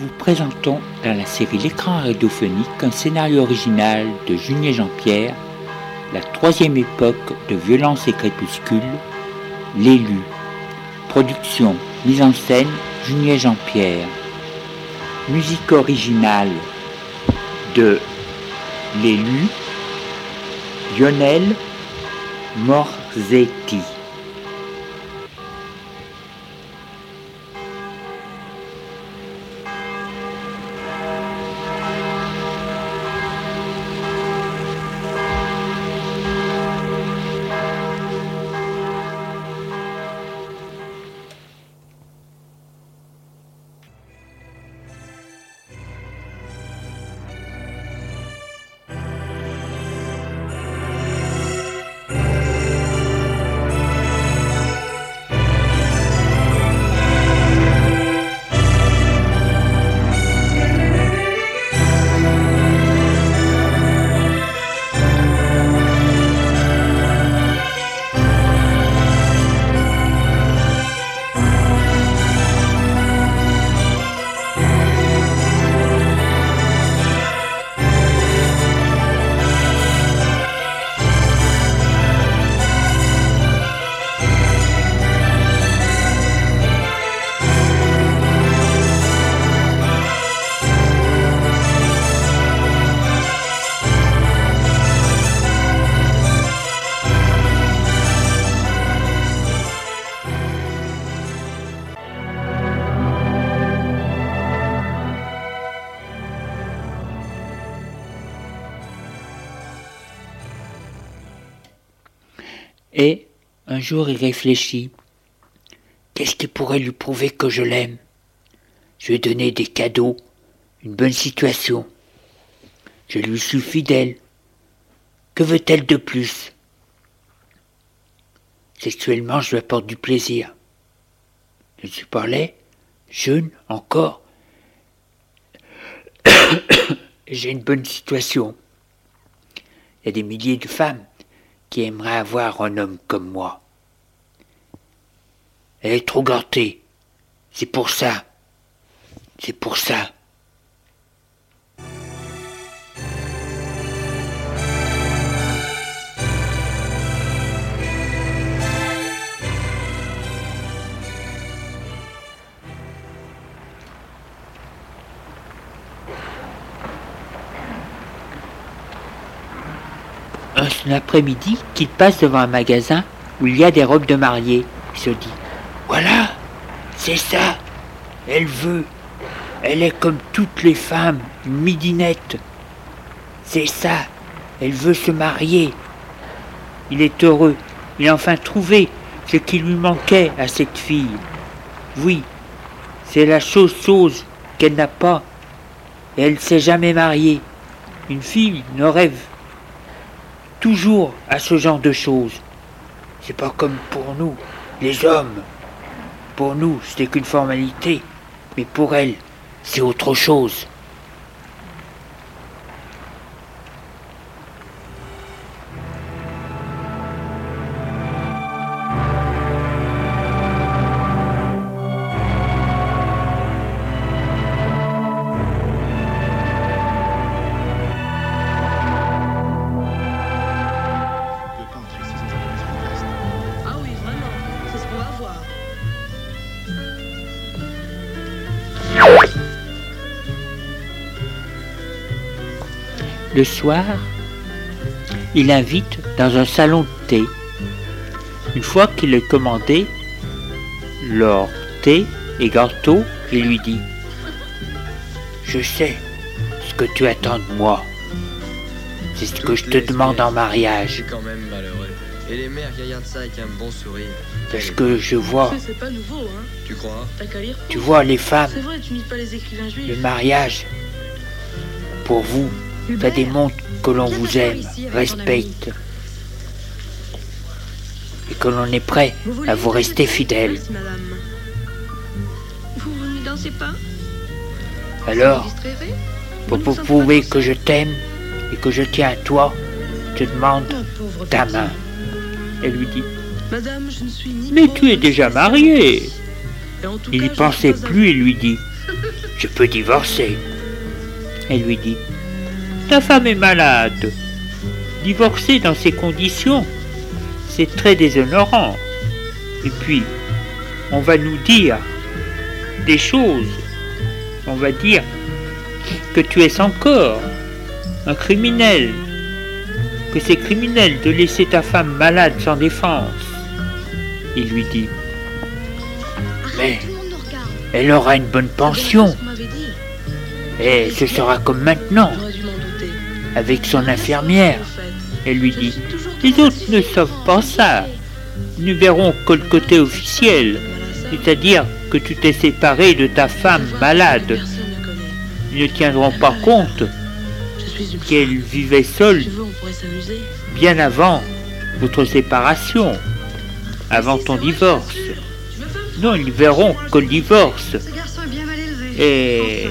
vous présentons dans la série L'écran radiophonique un scénario original de Julien Jean-Pierre, la troisième époque de violence et crépuscule, l'élu. Production, mise en scène, Julien Jean-Pierre. Musique originale de l'élu, Lionel Morzetti. Jour, il réfléchit. Qu'est-ce qui pourrait lui prouver que je l'aime? Je lui ai donné des cadeaux, une bonne situation. Je lui suis fidèle. Que veut-elle de plus? Sexuellement, je lui apporte du plaisir. Je suis pas laid, jeune, encore. J'ai une bonne situation. Il y a des milliers de femmes qui aimerait avoir un homme comme moi. Elle est trop gâtée. C'est pour ça. C'est pour ça. un après-midi qu'il passe devant un magasin où il y a des robes de mariée. Il se dit Voilà, c'est ça. Elle veut. Elle est comme toutes les femmes, une midinette. C'est ça. Elle veut se marier. Il est heureux. Il a enfin trouvé ce qui lui manquait à cette fille. Oui, c'est la chose chose qu'elle n'a pas. Et elle ne s'est jamais mariée. Une fille ne rêve toujours à ce genre de choses. C'est pas comme pour nous, les hommes. Pour nous, c'était qu'une formalité, mais pour elle, c'est autre chose. Le soir, il invite dans un salon de thé. Une fois qu'il est commandé leur thé et gâteau, il lui dit Je sais ce que tu attends de moi. C'est ce que je te demande en mariage. quand même malheureux. Et les mères qui regardent ça avec un bon sourire. Parce que je vois, C'est pas nouveau, hein. Tu crois? T'as qu'à lire. tu vois les femmes, C'est vrai, tu lis pas les écrivains juifs. le mariage, pour vous, ça démontre que l'on vous aime, respecte et que l'on est prêt à vous rester fidèle. Vous, ne dansez pas Alors, pour Vous prouver que je t'aime et que je tiens à toi, je te demande ta main. Elle lui dit Madame, je ne suis ni Mais tu es déjà riche. marié Et en tout Il n'y pensait plus et lui dit je peux divorcer. Elle lui dit, ta femme est malade. Divorcer dans ces conditions, c'est très déshonorant. Et puis, on va nous dire des choses. On va dire que tu es encore un criminel, que c'est criminel de laisser ta femme malade sans défense. Il lui dit, mais elle aura une bonne pension. Et ce sera comme maintenant, avec son infirmière. Elle lui dit, les autres ne savent pas ça. Ils ne verront que le côté officiel, c'est-à-dire que tu t'es séparé de ta femme malade. Ils ne tiendront pas compte qu'elle vivait seule bien avant votre séparation, avant ton divorce. Non, ils verront que le divorce et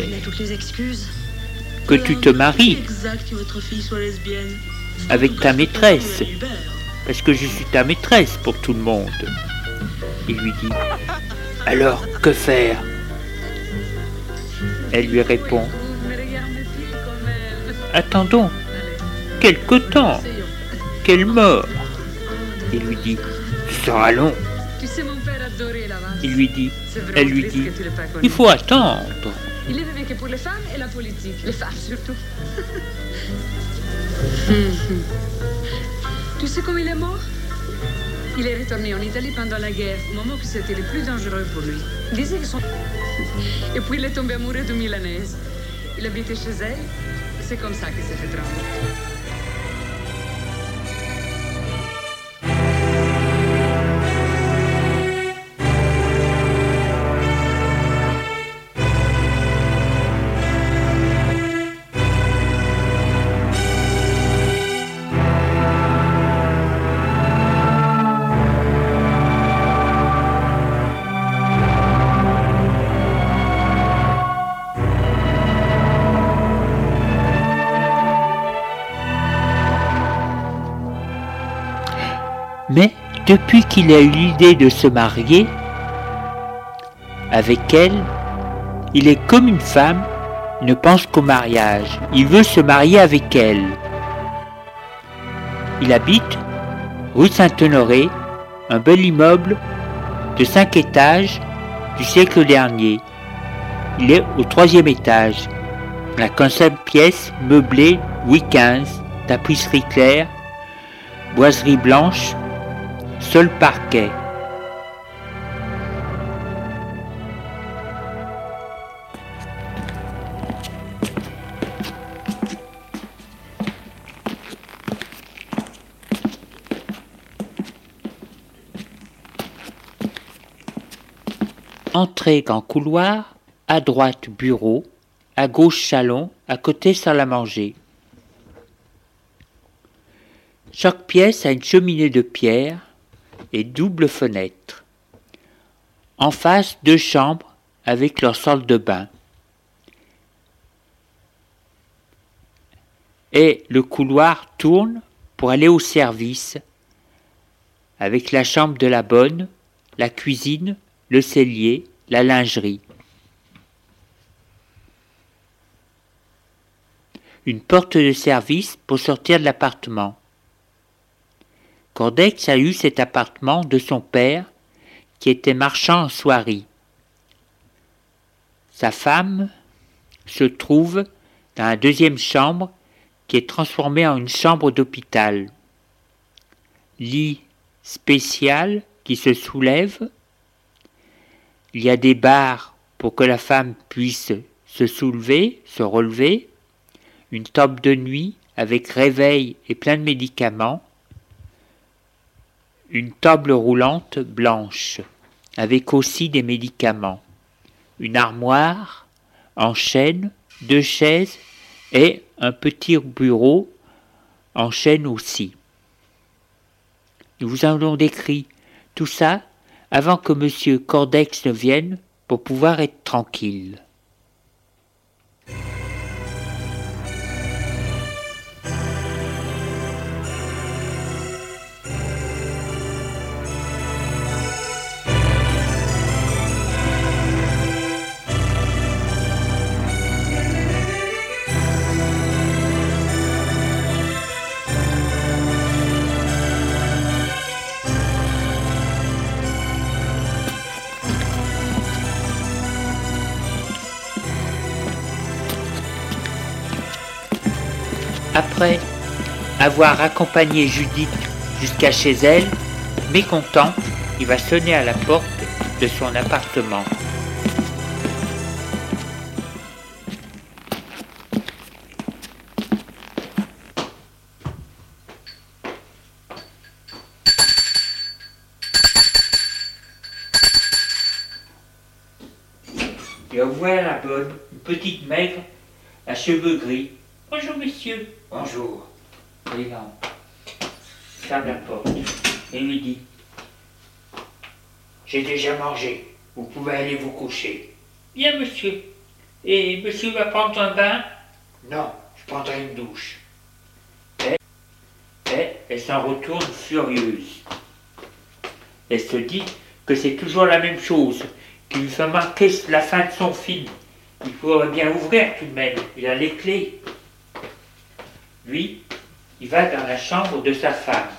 que tu te maries avec ta maîtresse, parce que je suis ta maîtresse pour tout le monde. Il lui dit, alors que faire Elle lui répond, attendons quelque temps qu'elle meurt. Il lui dit, ce sera long. Il lui dit, elle lui dit, il faut attendre. Que pour les femmes et la politique, les femmes surtout. tu sais comment il est mort? Il est retourné en Italie pendant la guerre, au moment où c'était le plus dangereux pour lui. Il disait que son... Et puis il est tombé amoureux de Milanaise. Il habitait chez elle, c'est comme ça qu'il s'est fait rendre. Depuis qu'il a eu l'idée de se marier avec elle, il est comme une femme, ne pense qu'au mariage. Il veut se marier avec elle. Il habite rue Saint-Honoré, un bel immeuble de cinq étages du siècle dernier. Il est au troisième étage. La concept pièce meublée Louis XV, tapisserie claire, boiserie blanche, seul parquet. Entrée en couloir, à droite bureau, à gauche salon, à côté salle à manger. Chaque pièce a une cheminée de pierre, et double fenêtre. En face, deux chambres avec leur salle de bain. Et le couloir tourne pour aller au service, avec la chambre de la bonne, la cuisine, le cellier, la lingerie. Une porte de service pour sortir de l'appartement. Cordex a eu cet appartement de son père, qui était marchand en soierie. Sa femme se trouve dans la deuxième chambre qui est transformée en une chambre d'hôpital. Lit spécial qui se soulève. Il y a des barres pour que la femme puisse se soulever, se relever. Une table de nuit avec réveil et plein de médicaments une table roulante blanche, avec aussi des médicaments, une armoire en chêne, deux chaises et un petit bureau en chêne aussi. Nous vous avons décrit tout ça avant que M. Cordex ne vienne pour pouvoir être tranquille. Après avoir accompagné Judith jusqu'à chez elle, mécontent, il va sonner à la porte de son appartement. Il ouvert la bonne, une petite maigre, à cheveux gris. Bonjour monsieur. Bonjour. Il va, ferme la porte et lui dit J'ai déjà mangé, vous pouvez aller vous coucher. Bien monsieur. Et monsieur va prendre un bain? Non, je prendrai une douche. Et, et elle s'en retourne furieuse. Elle se dit que c'est toujours la même chose, qu'il lui fait marquer la fin de son film. Il faudrait bien ouvrir tout de même, il a les clés. Lui, il va dans la chambre de sa femme.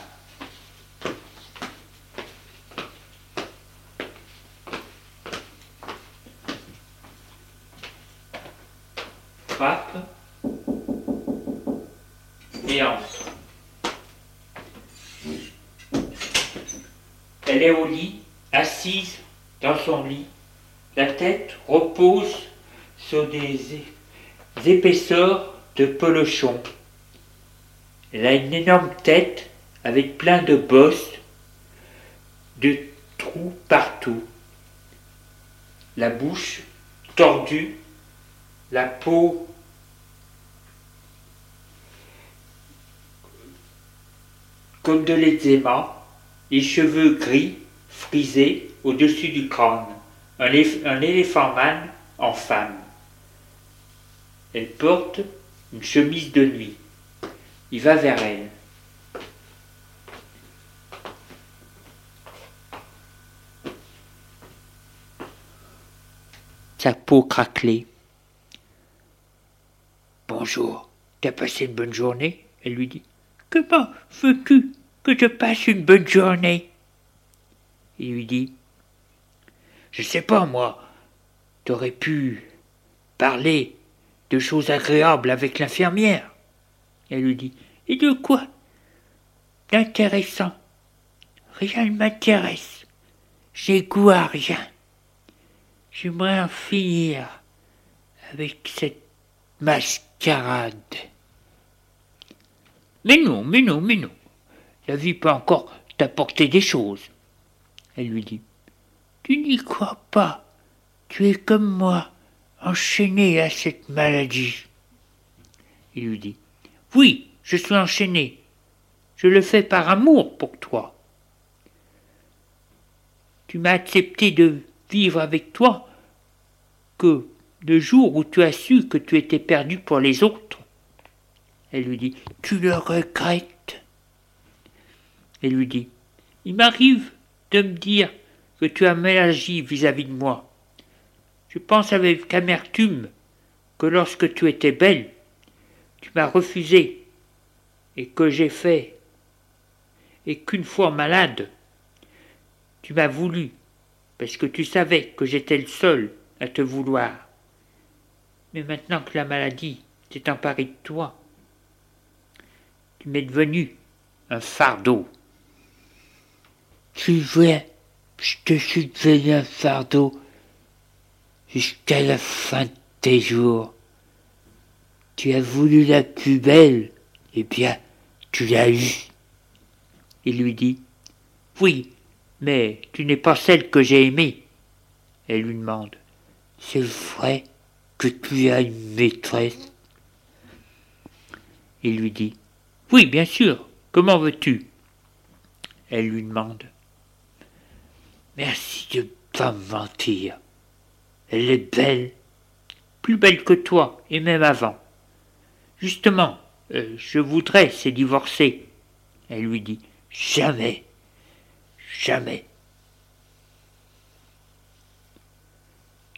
Frappe et entre. Elle est au lit, assise dans son lit. La tête repose sur des épaisseurs de pelochon. Elle a une énorme tête avec plein de bosses, de trous partout. La bouche tordue, la peau comme de l'eczéma, les cheveux gris frisés au-dessus du crâne, un, un éléphant man en femme. Elle porte une chemise de nuit. Il va vers elle. Sa peau craquelée. Bonjour, t'as passé une bonne journée? Elle lui dit. Comment veux-tu que je passe une bonne journée? Il lui dit. Je sais pas, moi. T'aurais pu parler de choses agréables avec l'infirmière. Elle lui dit Et de quoi? D'intéressant. Rien ne m'intéresse. J'ai goût à rien. J'aimerais en finir avec cette mascarade. Mais non, mais non, mais non. La vie peut encore t'apporter des choses. Elle lui dit Tu n'y crois pas. Tu es comme moi, enchaîné à cette maladie. Il lui dit oui, je suis enchaîné. Je le fais par amour pour toi. Tu m'as accepté de vivre avec toi que le jour où tu as su que tu étais perdu pour les autres. Elle lui dit Tu le regrettes Elle lui dit Il m'arrive de me dire que tu as mal agi vis-à-vis de moi. Je pense avec amertume que lorsque tu étais belle, tu m'as refusé et que j'ai fait, et qu'une fois malade, tu m'as voulu, parce que tu savais que j'étais le seul à te vouloir. Mais maintenant que la maladie s'est emparée de toi, tu m'es devenu un fardeau. Tu vois, je te suis devenu un fardeau jusqu'à la fin de tes jours. Tu as voulu la plus belle, eh bien, tu l'as eue. Il lui dit Oui, mais tu n'es pas celle que j'ai aimée. Elle lui demande C'est vrai que tu as une maîtresse? Il lui dit Oui, bien sûr, comment veux-tu? Elle lui demande Merci de pas me mentir. Elle est belle, plus belle que toi, et même avant. Justement, euh, je voudrais c'est divorcer. Elle lui dit Jamais, jamais.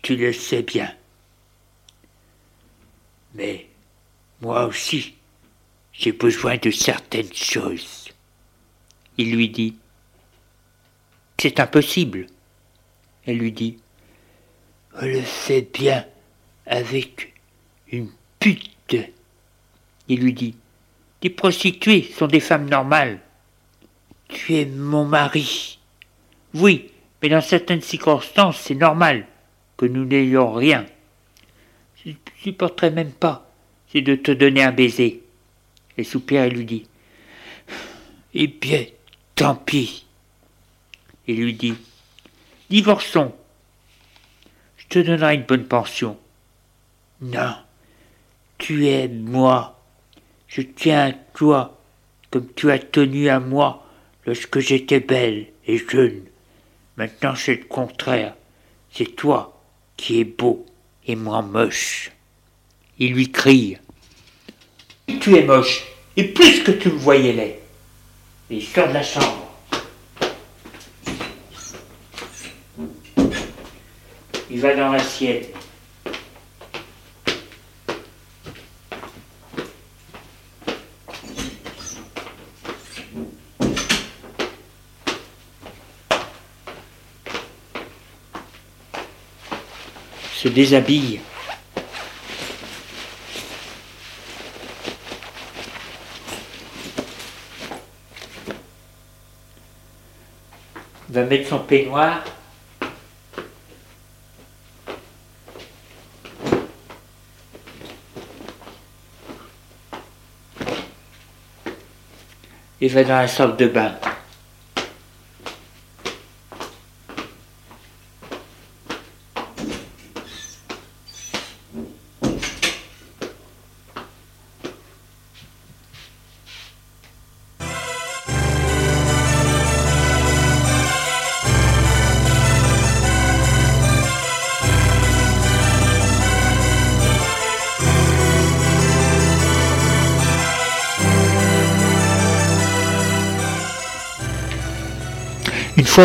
Tu le sais bien. Mais moi aussi, j'ai besoin de certaines choses. Il lui dit C'est impossible. Elle lui dit Je le sais bien avec une pute il lui dit des prostituées sont des femmes normales. Tu es mon mari. Oui, mais dans certaines circonstances, c'est normal que nous n'ayons rien. Je ne supporterais même pas, c'est de te donner un baiser. Elle soupire et lui dit Eh bien, tant pis. Il lui dit Divorçons. Je te donnerai une bonne pension. Non, tu es moi. Je tiens à toi comme tu as tenu à moi lorsque j'étais belle et jeune. Maintenant c'est le contraire. C'est toi qui es beau et moi moche. Il lui crie. Tu es moche, et plus que tu me voyais. Et il sort de la chambre. Il va dans la sienne. Se déshabille. Va mettre son peignoir. Et va dans la salle de bain.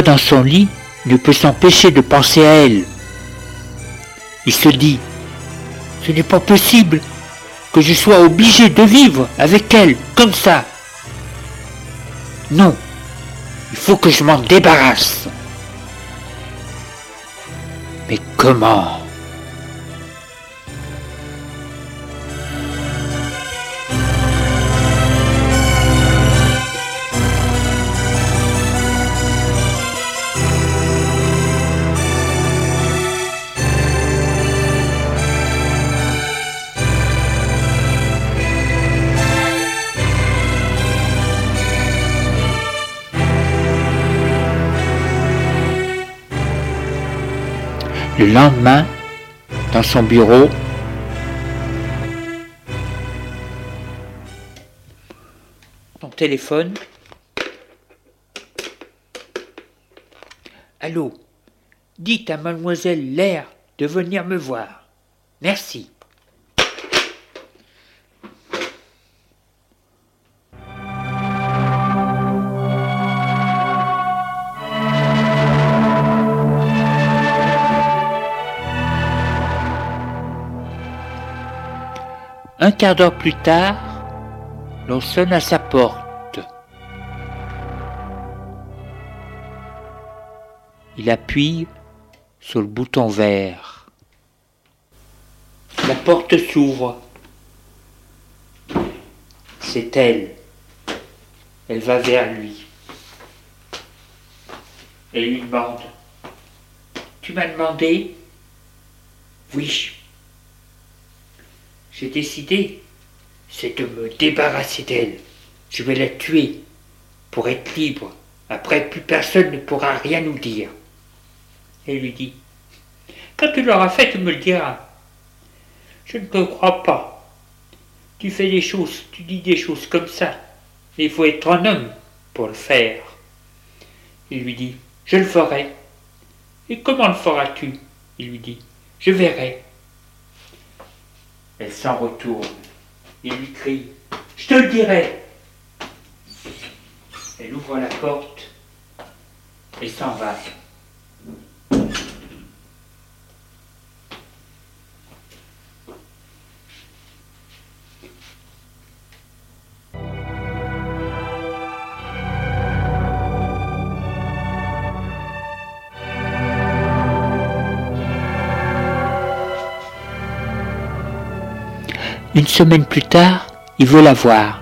Dans son lit, ne peut s'empêcher de penser à elle. Il se dit, ce n'est pas possible que je sois obligé de vivre avec elle comme ça. Non, il faut que je m'en débarrasse. Mais comment? Le lendemain, dans son bureau, son téléphone. Allô, dites à mademoiselle Lair de venir me voir. Merci. Un quart d'heure plus tard, l'on sonne à sa porte. Il appuie sur le bouton vert. La porte s'ouvre. C'est elle. Elle va vers lui. Elle lui demande Tu m'as demandé? Oui. J'ai décidé, c'est de me débarrasser d'elle. Je vais la tuer pour être libre. Après, plus personne ne pourra rien nous dire. Elle lui dit, quand tu l'auras fait, tu me le diras. Je ne te crois pas. Tu fais des choses, tu dis des choses comme ça. Il faut être un homme pour le faire. Il lui dit, je le ferai. Et comment le feras-tu? Il lui dit, je verrai. Elle s'en retourne. Il lui crie Je te le dirai Elle ouvre la porte et s'en va. Une semaine plus tard, il veut la voir.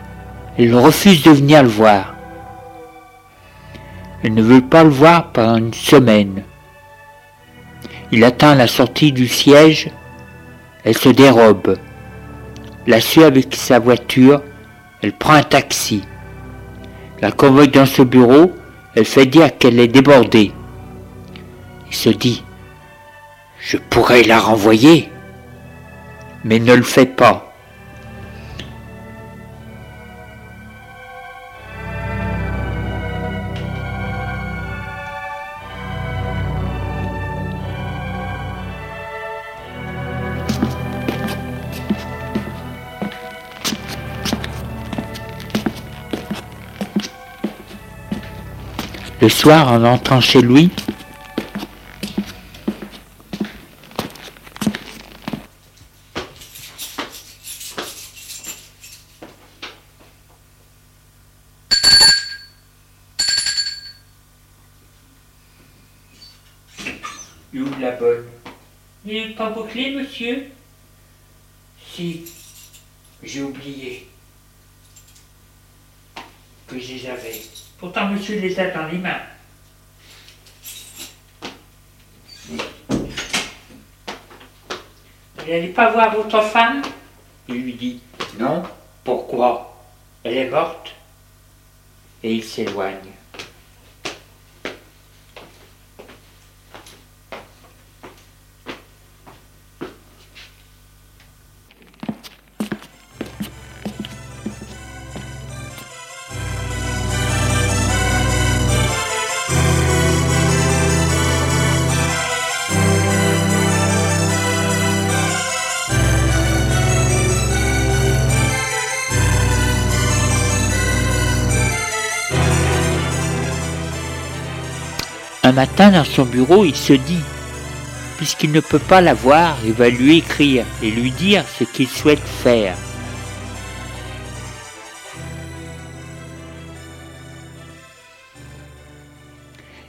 Elle refuse de venir le voir. Elle ne veut pas le voir pendant une semaine. Il atteint la sortie du siège. Elle se dérobe. La suit avec sa voiture. Elle prend un taxi. La convoque dans ce bureau. Elle fait dire qu'elle est débordée. Il se dit, je pourrais la renvoyer, mais ne le fais pas. Le soir, en entrant chez lui, il ouvre la bonne. Il n'est pas vos clés, monsieur Si, j'ai oublié que je les avais. Dans. Vous n'allez pas voir votre femme? Il lui dit Non. Pourquoi? Elle est morte. Et il s'éloigne. Matin, dans son bureau, il se dit, puisqu'il ne peut pas la voir, il va lui écrire et lui dire ce qu'il souhaite faire.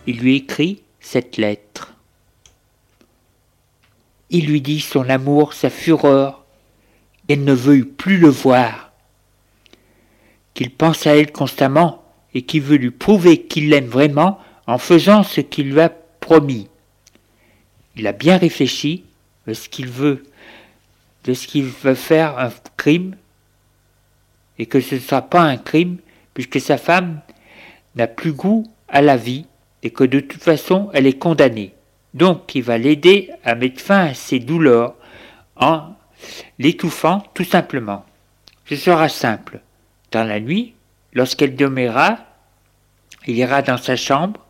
Il lui écrit cette lettre. Il lui dit son amour, sa fureur, qu'elle ne veut plus le voir, qu'il pense à elle constamment et qu'il veut lui prouver qu'il l'aime vraiment en faisant ce qu'il lui a promis. Il a bien réfléchi de ce qu'il veut, de ce qu'il veut faire un crime, et que ce ne sera pas un crime, puisque sa femme n'a plus goût à la vie, et que de toute façon elle est condamnée. Donc il va l'aider à mettre fin à ses douleurs en l'étouffant tout simplement. Ce sera simple. Dans la nuit, lorsqu'elle dormira, il ira dans sa chambre,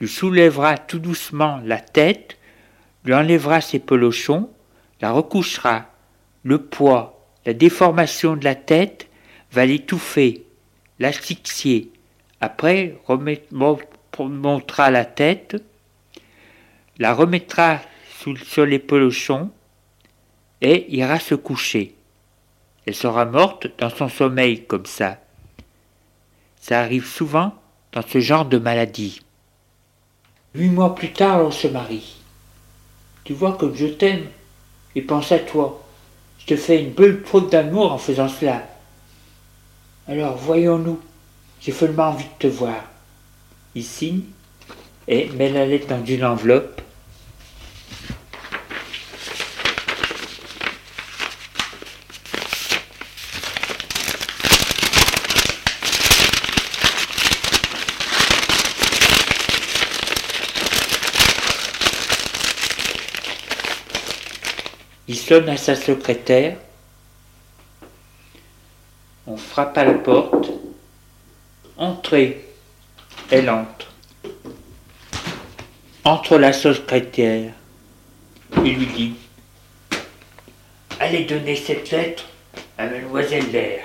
lui soulèvera tout doucement la tête, lui enlèvera ses pelochons, la recouchera. Le poids, la déformation de la tête va l'étouffer, l'asphyxier. Après, remontera la tête, la remettra sur les pelochons et ira se coucher. Elle sera morte dans son sommeil comme ça. Ça arrive souvent dans ce genre de maladie. Huit mois plus tard, on se marie. Tu vois comme je t'aime et pense à toi. Je te fais une belle faute d'amour en faisant cela. Alors voyons-nous. J'ai seulement envie de te voir. Il signe et met la lettre dans une enveloppe sonne à sa secrétaire. On frappe à la porte. Entrez. Elle entre. Entre la secrétaire. Il lui dit Allez donner cette lettre à mademoiselle Lair,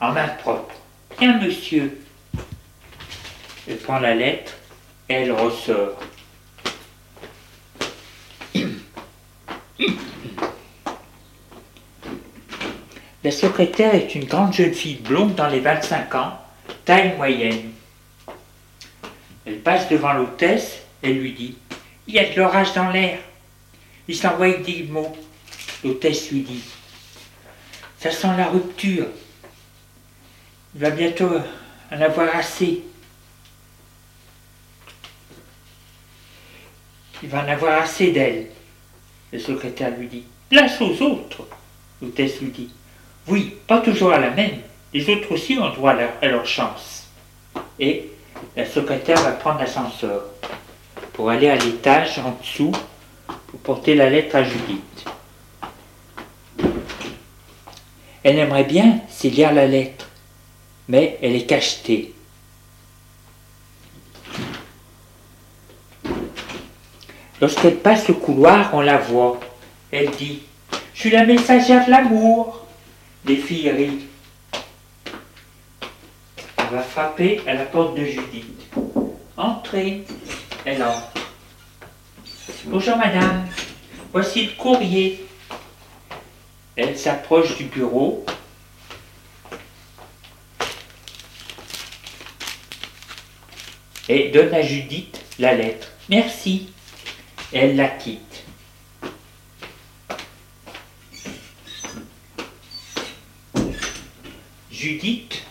en main propre. Tiens, monsieur. Elle prend la lettre et elle ressort. La secrétaire est une grande jeune fille blonde dans les 25 ans, taille moyenne. Elle passe devant l'hôtesse et lui dit Il y a de l'orage dans l'air. Il s'envoie des mots. L'hôtesse lui dit Ça sent la rupture. Il va bientôt en avoir assez. Il va en avoir assez d'elle. Le secrétaire lui dit. Place aux autres. L'hôtesse lui dit. Oui, pas toujours à la même. Les autres aussi ont droit à leur, chance. Et la secrétaire va prendre l'ascenseur pour aller à l'étage en dessous pour porter la lettre à Judith. Elle aimerait bien s'y lire la lettre, mais elle est cachetée. Lorsqu'elle passe le couloir, on la voit. Elle dit Je suis la messagère de l'amour. Les filles rient. Elle va frapper à la porte de Judith. Entrez. Elle entre. Bonjour madame. Voici le courrier. Elle s'approche du bureau. Et donne à Judith la lettre. Merci elle la quitte. Judith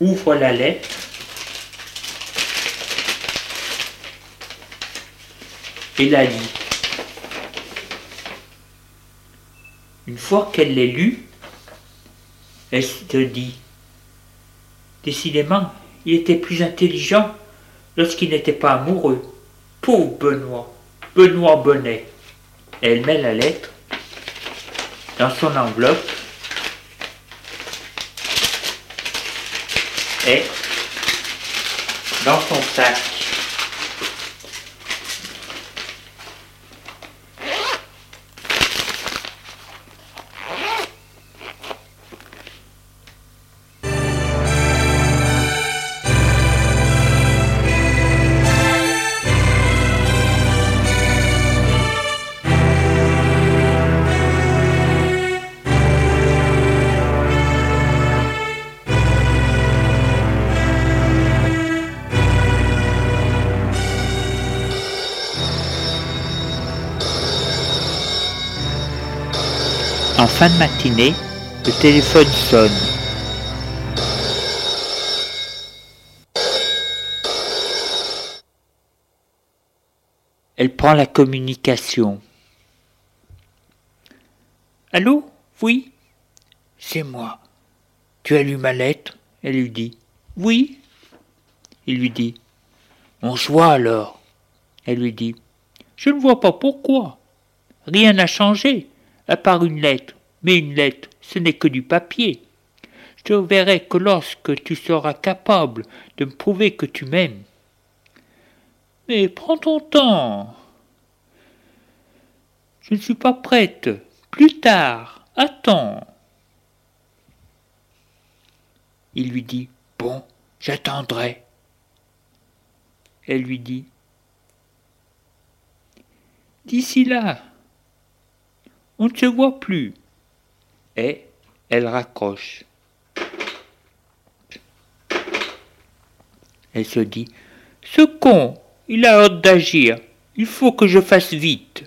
ouvre la lettre et la lit. Une fois qu'elle l'ait lue, elle se dit, décidément, il était plus intelligent lorsqu'il n'était pas amoureux. Pauvre Benoît, Benoît Bonnet. Elle met la lettre dans son enveloppe et dans son sac. Le téléphone sonne. Elle prend la communication. Allô? Oui? C'est moi. Tu as lu ma lettre? Elle lui dit. Oui. Il lui dit. On se voit alors. Elle lui dit. Je ne vois pas pourquoi. Rien n'a changé, à part une lettre. Mais une lettre, ce n'est que du papier. Je verrai que lorsque tu seras capable de me prouver que tu m'aimes. Mais prends ton temps. Je ne suis pas prête. Plus tard. Attends. Il lui dit Bon, j'attendrai. Elle lui dit D'ici là, on ne se voit plus et elle raccroche. Elle se dit Ce con, il a hâte d'agir, il faut que je fasse vite.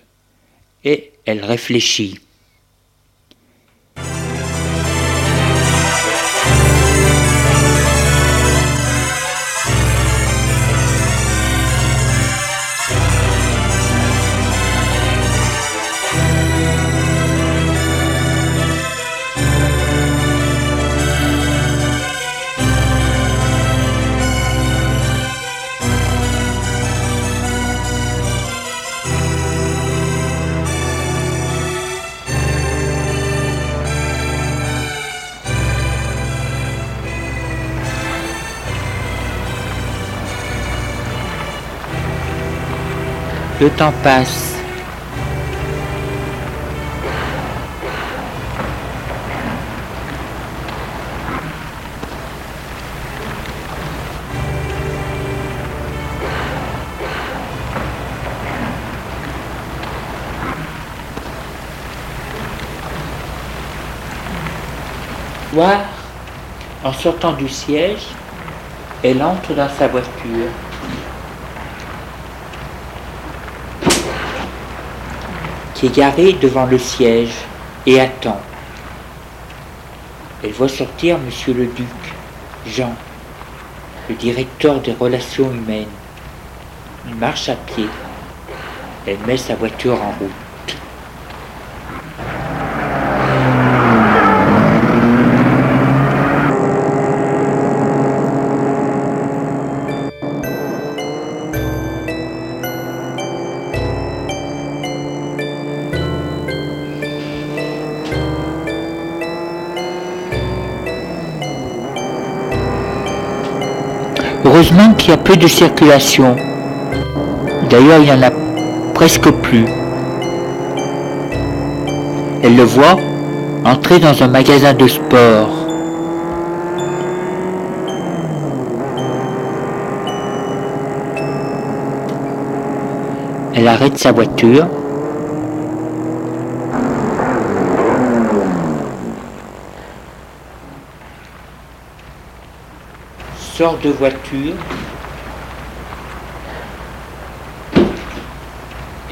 Et elle réfléchit. Le temps passe. En sortant du siège, elle entre dans sa voiture. Qui est garé devant le siège et attend. Elle voit sortir Monsieur le Duc, Jean, le directeur des relations humaines. Il marche à pied. Elle met sa voiture en route. Heureusement qu'il y a peu de circulation. D'ailleurs, il n'y en a presque plus. Elle le voit entrer dans un magasin de sport. Elle arrête sa voiture. Sort de voiture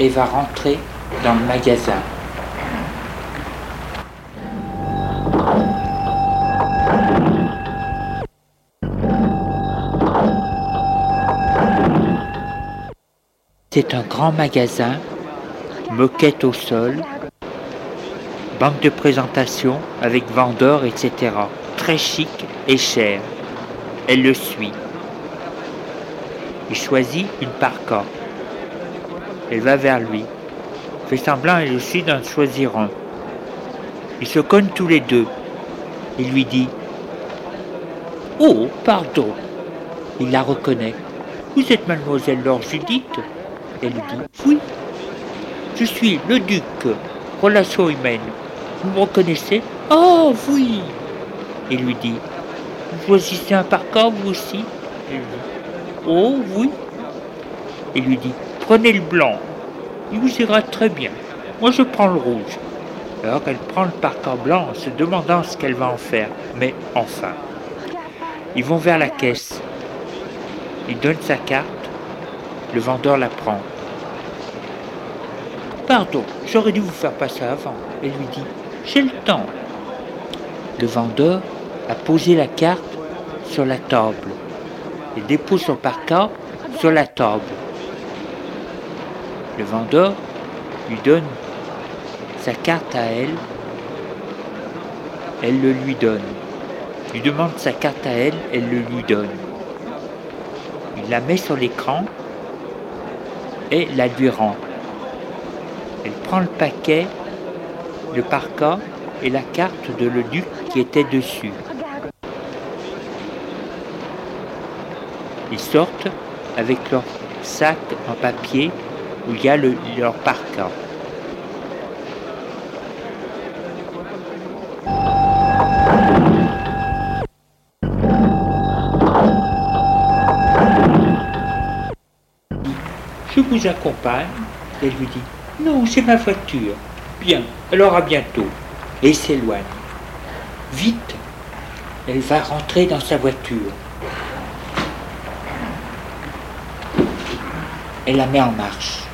et va rentrer dans le magasin. C'est un grand magasin, moquette au sol, banque de présentation avec vendeurs, etc. Très chic et cher. Elle le suit. Il choisit une parka. Elle va vers lui. Fait semblant elle aussi d'en choisir un. Ils se cognent tous les deux. Il lui dit Oh, pardon. Il la reconnaît. Vous êtes mademoiselle Laure Judith? Elle lui dit Oui. Je suis le duc, relations humaines. Vous me reconnaissez? Oh oui Il lui dit Vous choisissez un parka vous aussi Elle lui dit Oh oui Il lui dit Prenez le blanc. Il vous ira très bien. Moi je prends le rouge. Alors elle prend le parka blanc en se demandant ce qu'elle va en faire. Mais enfin, ils vont vers la caisse. Il donne sa carte. Le vendeur la prend. Pardon, j'aurais dû vous faire passer avant. Elle lui dit, j'ai le temps. Le vendeur a posé la carte sur la table. Il dépose son parka sur la table. Le vendeur lui donne sa carte à elle. Elle le lui donne. Il lui demande sa carte à elle, elle le lui donne. Il la met sur l'écran et la lui rend. Elle prend le paquet, le parka et la carte de le duc qui était dessus. Ils sortent avec leur sac en papier où il y a le, leur parka. Je vous accompagne. Elle lui dit Non, c'est ma voiture. Bien, alors à bientôt. Et s'éloigne. Vite, elle va rentrer dans sa voiture. Elle la met en marche.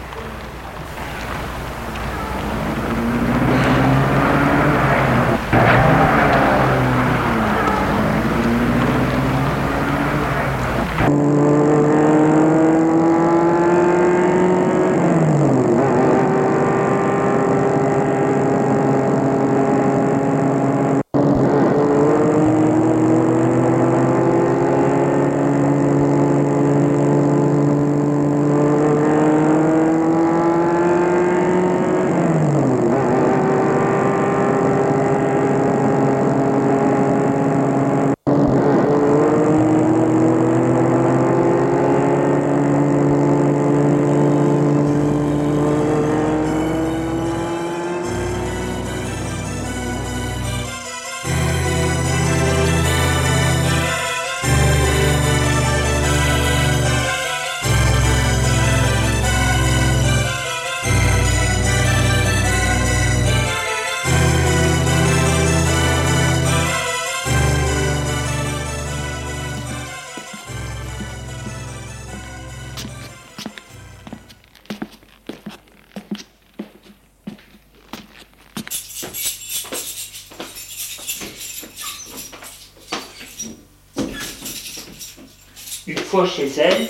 Fois chez elle,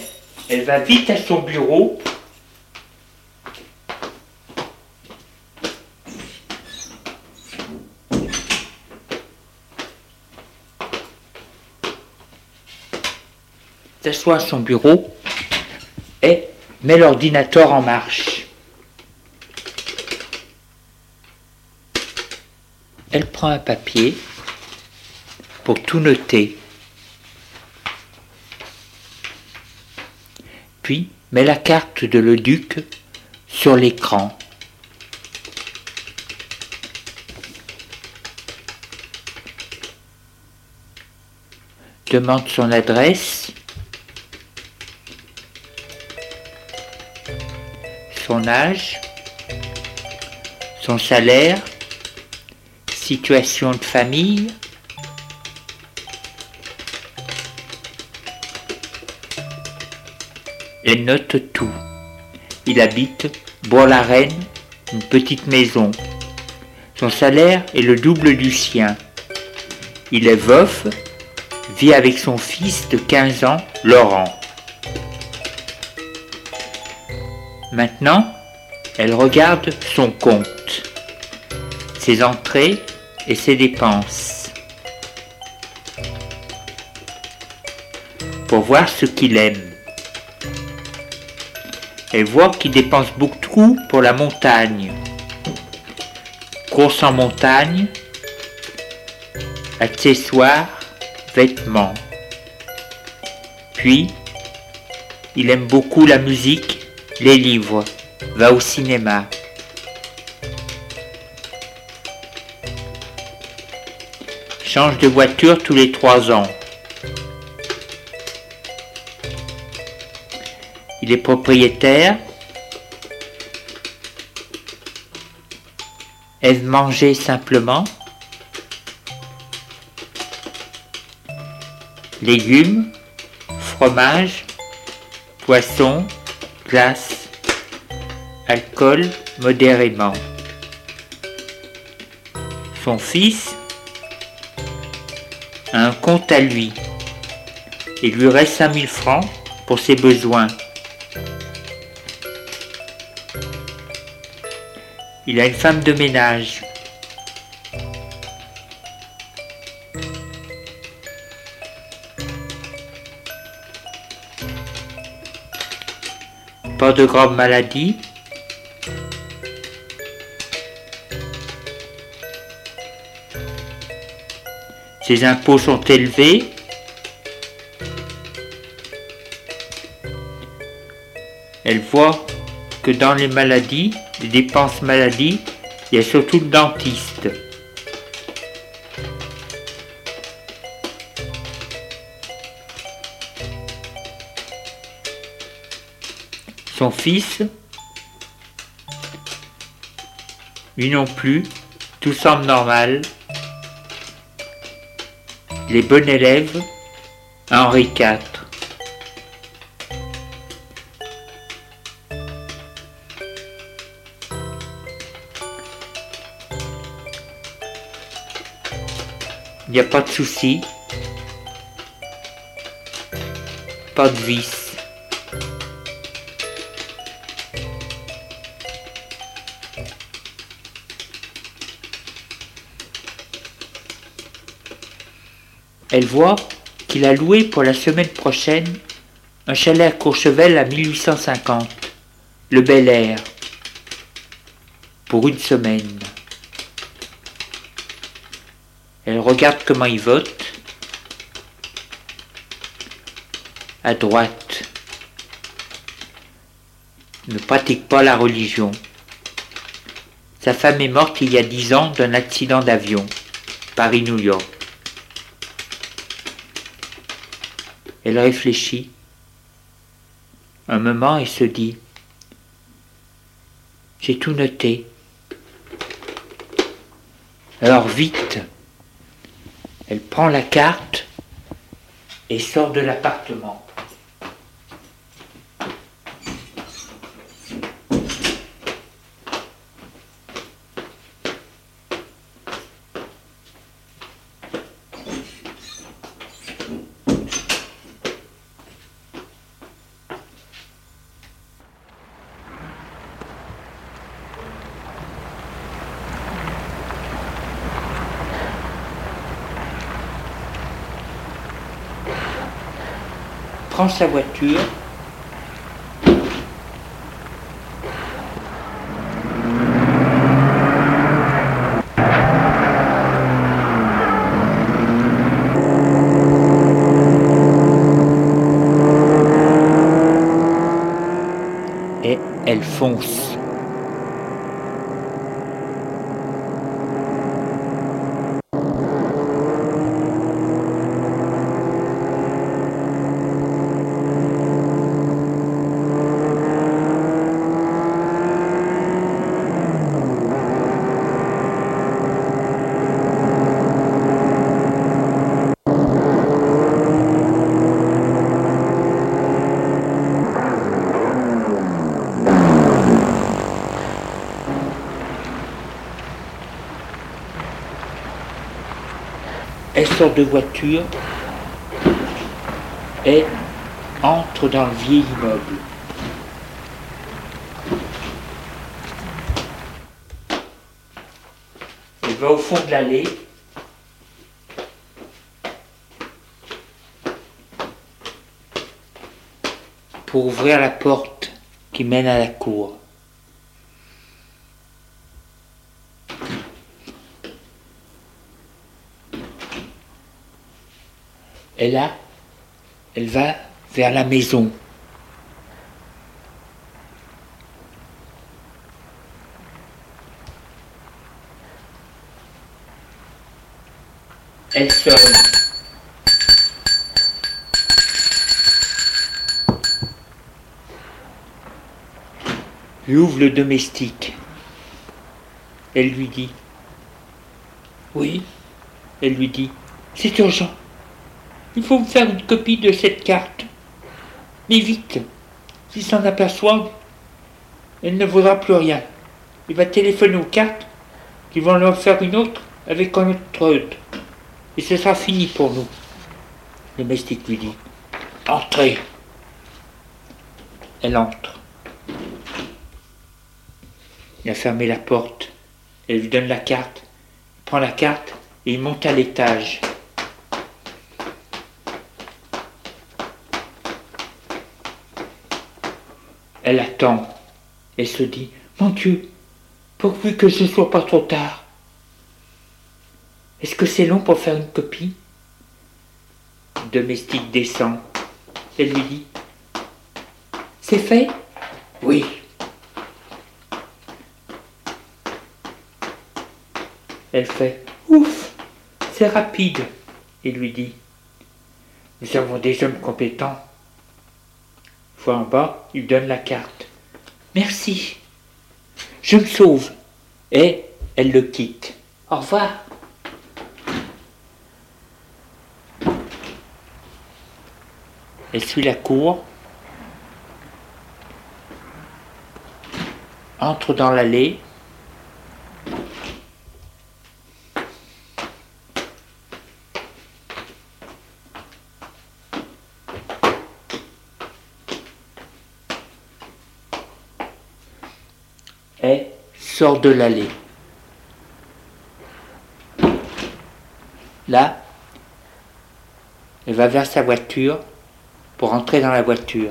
elle va vite à son bureau. s'assoit à son bureau et met l'ordinateur en marche. Elle prend un papier pour tout noter. Puis met la carte de le duc sur l'écran. Demande son adresse. Son âge. Son salaire. Situation de famille. Elle note tout. Il habite Bois-la-Reine, une petite maison. Son salaire est le double du sien. Il est veuf, vit avec son fils de 15 ans, Laurent. Maintenant, elle regarde son compte, ses entrées et ses dépenses, pour voir ce qu'il aime. Elle voit qu'il dépense beaucoup pour la montagne. Course en montagne, accessoires, vêtements. Puis, il aime beaucoup la musique, les livres, va au cinéma. Change de voiture tous les trois ans. Il est propriétaire. Aime manger simplement. Légumes, fromage, poisson, glace, alcool modérément. Son fils a un compte à lui. Il lui reste 5000 francs pour ses besoins. Il a une femme de ménage. Pas de grande maladie. Ses impôts sont élevés. Elle voit dans les maladies, les dépenses maladie, il y a surtout le dentiste. Son fils, lui non plus, tout semble normal. Les bons élèves, Henri IV. Il n'y a pas de souci. Pas de vis. Elle voit qu'il a loué pour la semaine prochaine un chalet à Courchevel à 1850, le Bel Air, pour une semaine. Elle regarde comment il vote. À droite. Ne pratique pas la religion. Sa femme est morte il y a dix ans d'un accident d'avion. Paris-New York. Elle réfléchit. Un moment et se dit J'ai tout noté. Alors vite elle prend la carte et sort de l'appartement. Prend sa voiture. Et elle fonce. De voiture et entre dans le vieil immeuble. Elle va au fond de l'allée. pour ouvrir la porte qui mène à la cour. Et là, elle va vers la maison. Elle sonne. Lui ouvre le domestique. Elle lui dit Oui. Elle lui dit C'est urgent. Il faut me faire une copie de cette carte. Mais vite, s'il s'en aperçoit, elle ne vaudra plus rien. Il va téléphoner aux cartes qui vont leur faire une autre avec un autre. Et ce sera fini pour nous. Le domestique lui dit Entrez. Elle entre. Il a fermé la porte. Elle lui donne la carte. Il prend la carte et il monte à l'étage. Elle attend. Elle se dit Mon Dieu, pourvu que ce soit pas trop tard. Est-ce que c'est long pour faire une copie? Le domestique descend. Elle lui dit C'est fait? Oui. Elle fait Ouf C'est rapide. Il lui dit Nous avons des hommes compétents. Fois en bas, il donne la carte. Merci. Je me sauve. Et elle le quitte. Au revoir. Elle suit la cour, entre dans l'allée, et sort de l'allée. Là, elle va vers sa voiture pour entrer dans la voiture.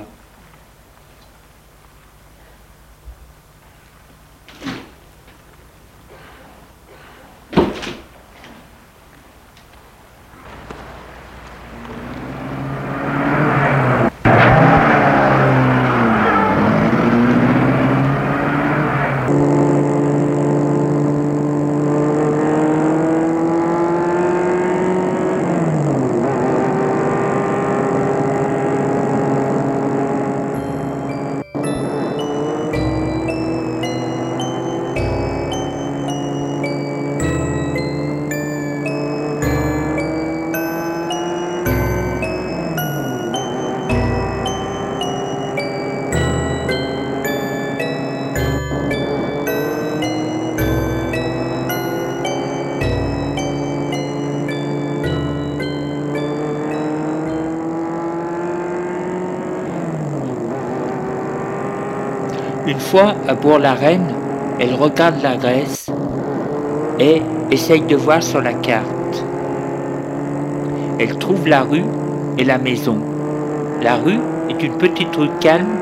Une fois à Bourg-la-Reine, elle regarde la Grèce et essaye de voir sur la carte. Elle trouve la rue et la maison. La rue est une petite rue calme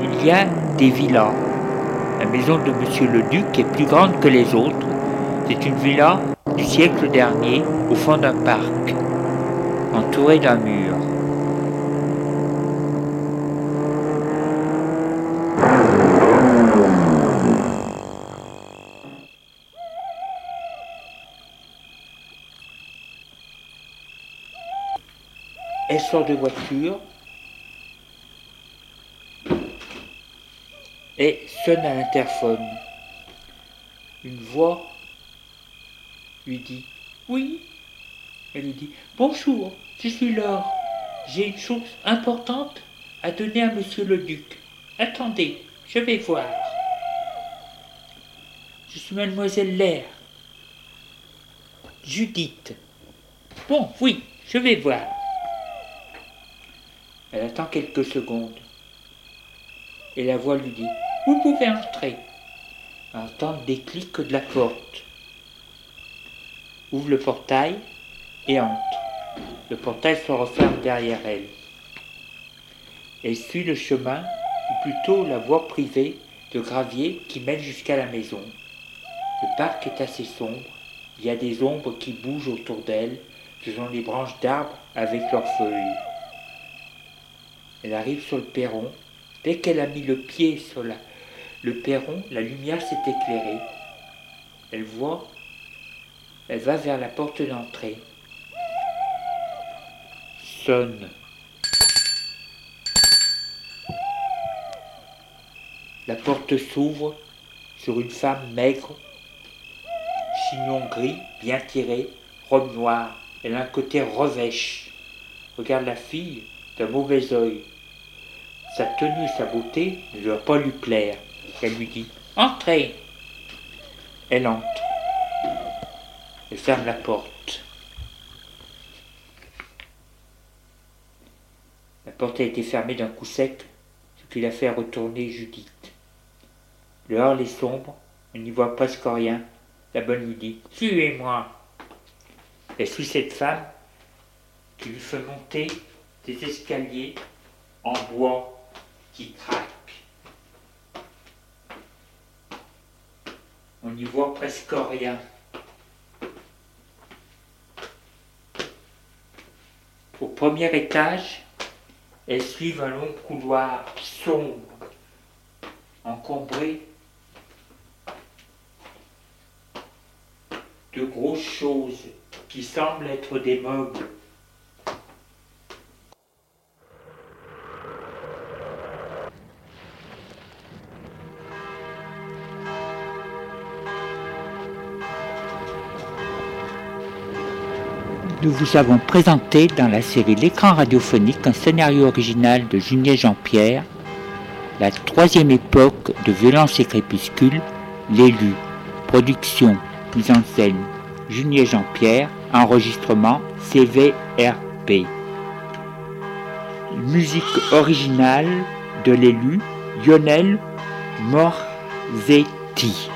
il y a des villas. La maison de Monsieur le Duc est plus grande que les autres. C'est une villa du siècle dernier au fond d'un parc, entourée d'un mur. De voiture et sonne à l'interphone. Une voix lui dit Oui. Elle lui dit Bonjour, je suis Laure. J'ai une chose importante à donner à monsieur le duc. Attendez, je vais voir. Je suis mademoiselle Lair. Judith. Bon, oui, je vais voir. Elle attend quelques secondes. Et la voix lui dit Vous pouvez entrer. Elle entend des clics de la porte. Ouvre le portail et entre. Le portail se referme derrière elle. Elle suit le chemin, ou plutôt la voie privée de gravier qui mène jusqu'à la maison. Le parc est assez sombre. Il y a des ombres qui bougent autour d'elle. Ce sont les branches d'arbres avec leurs feuilles. Elle arrive sur le perron. Dès qu'elle a mis le pied sur le perron, la lumière s'est éclairée. Elle voit, elle va vers la porte d'entrée. Sonne. La porte s'ouvre sur une femme maigre, chignon gris, bien tiré, robe noire. Elle a un côté revêche. Regarde la fille d'un mauvais œil. Sa tenue et sa beauté ne doivent pas lui plaire. Elle lui dit Entrez Elle entre. Elle ferme la porte. La porte a été fermée d'un coup sec, ce qui l'a fait retourner Judith. Le hall est sombre, elle n'y voit presque rien. La bonne lui dit Suivez-moi. Elle suit cette femme qui lui fait monter des escaliers en bois qui craquent. On n'y voit presque rien. Au premier étage, elles suivent un long couloir sombre, encombré de grosses choses qui semblent être des meubles. Vous avons présenté dans la série L'écran radiophonique un scénario original de Junier Jean-Pierre, la troisième époque de Violence et Crépuscule, l'élu, production, mise en scène, Junier Jean-Pierre, enregistrement CVRP. Musique originale de l'élu Lionel Morzetti.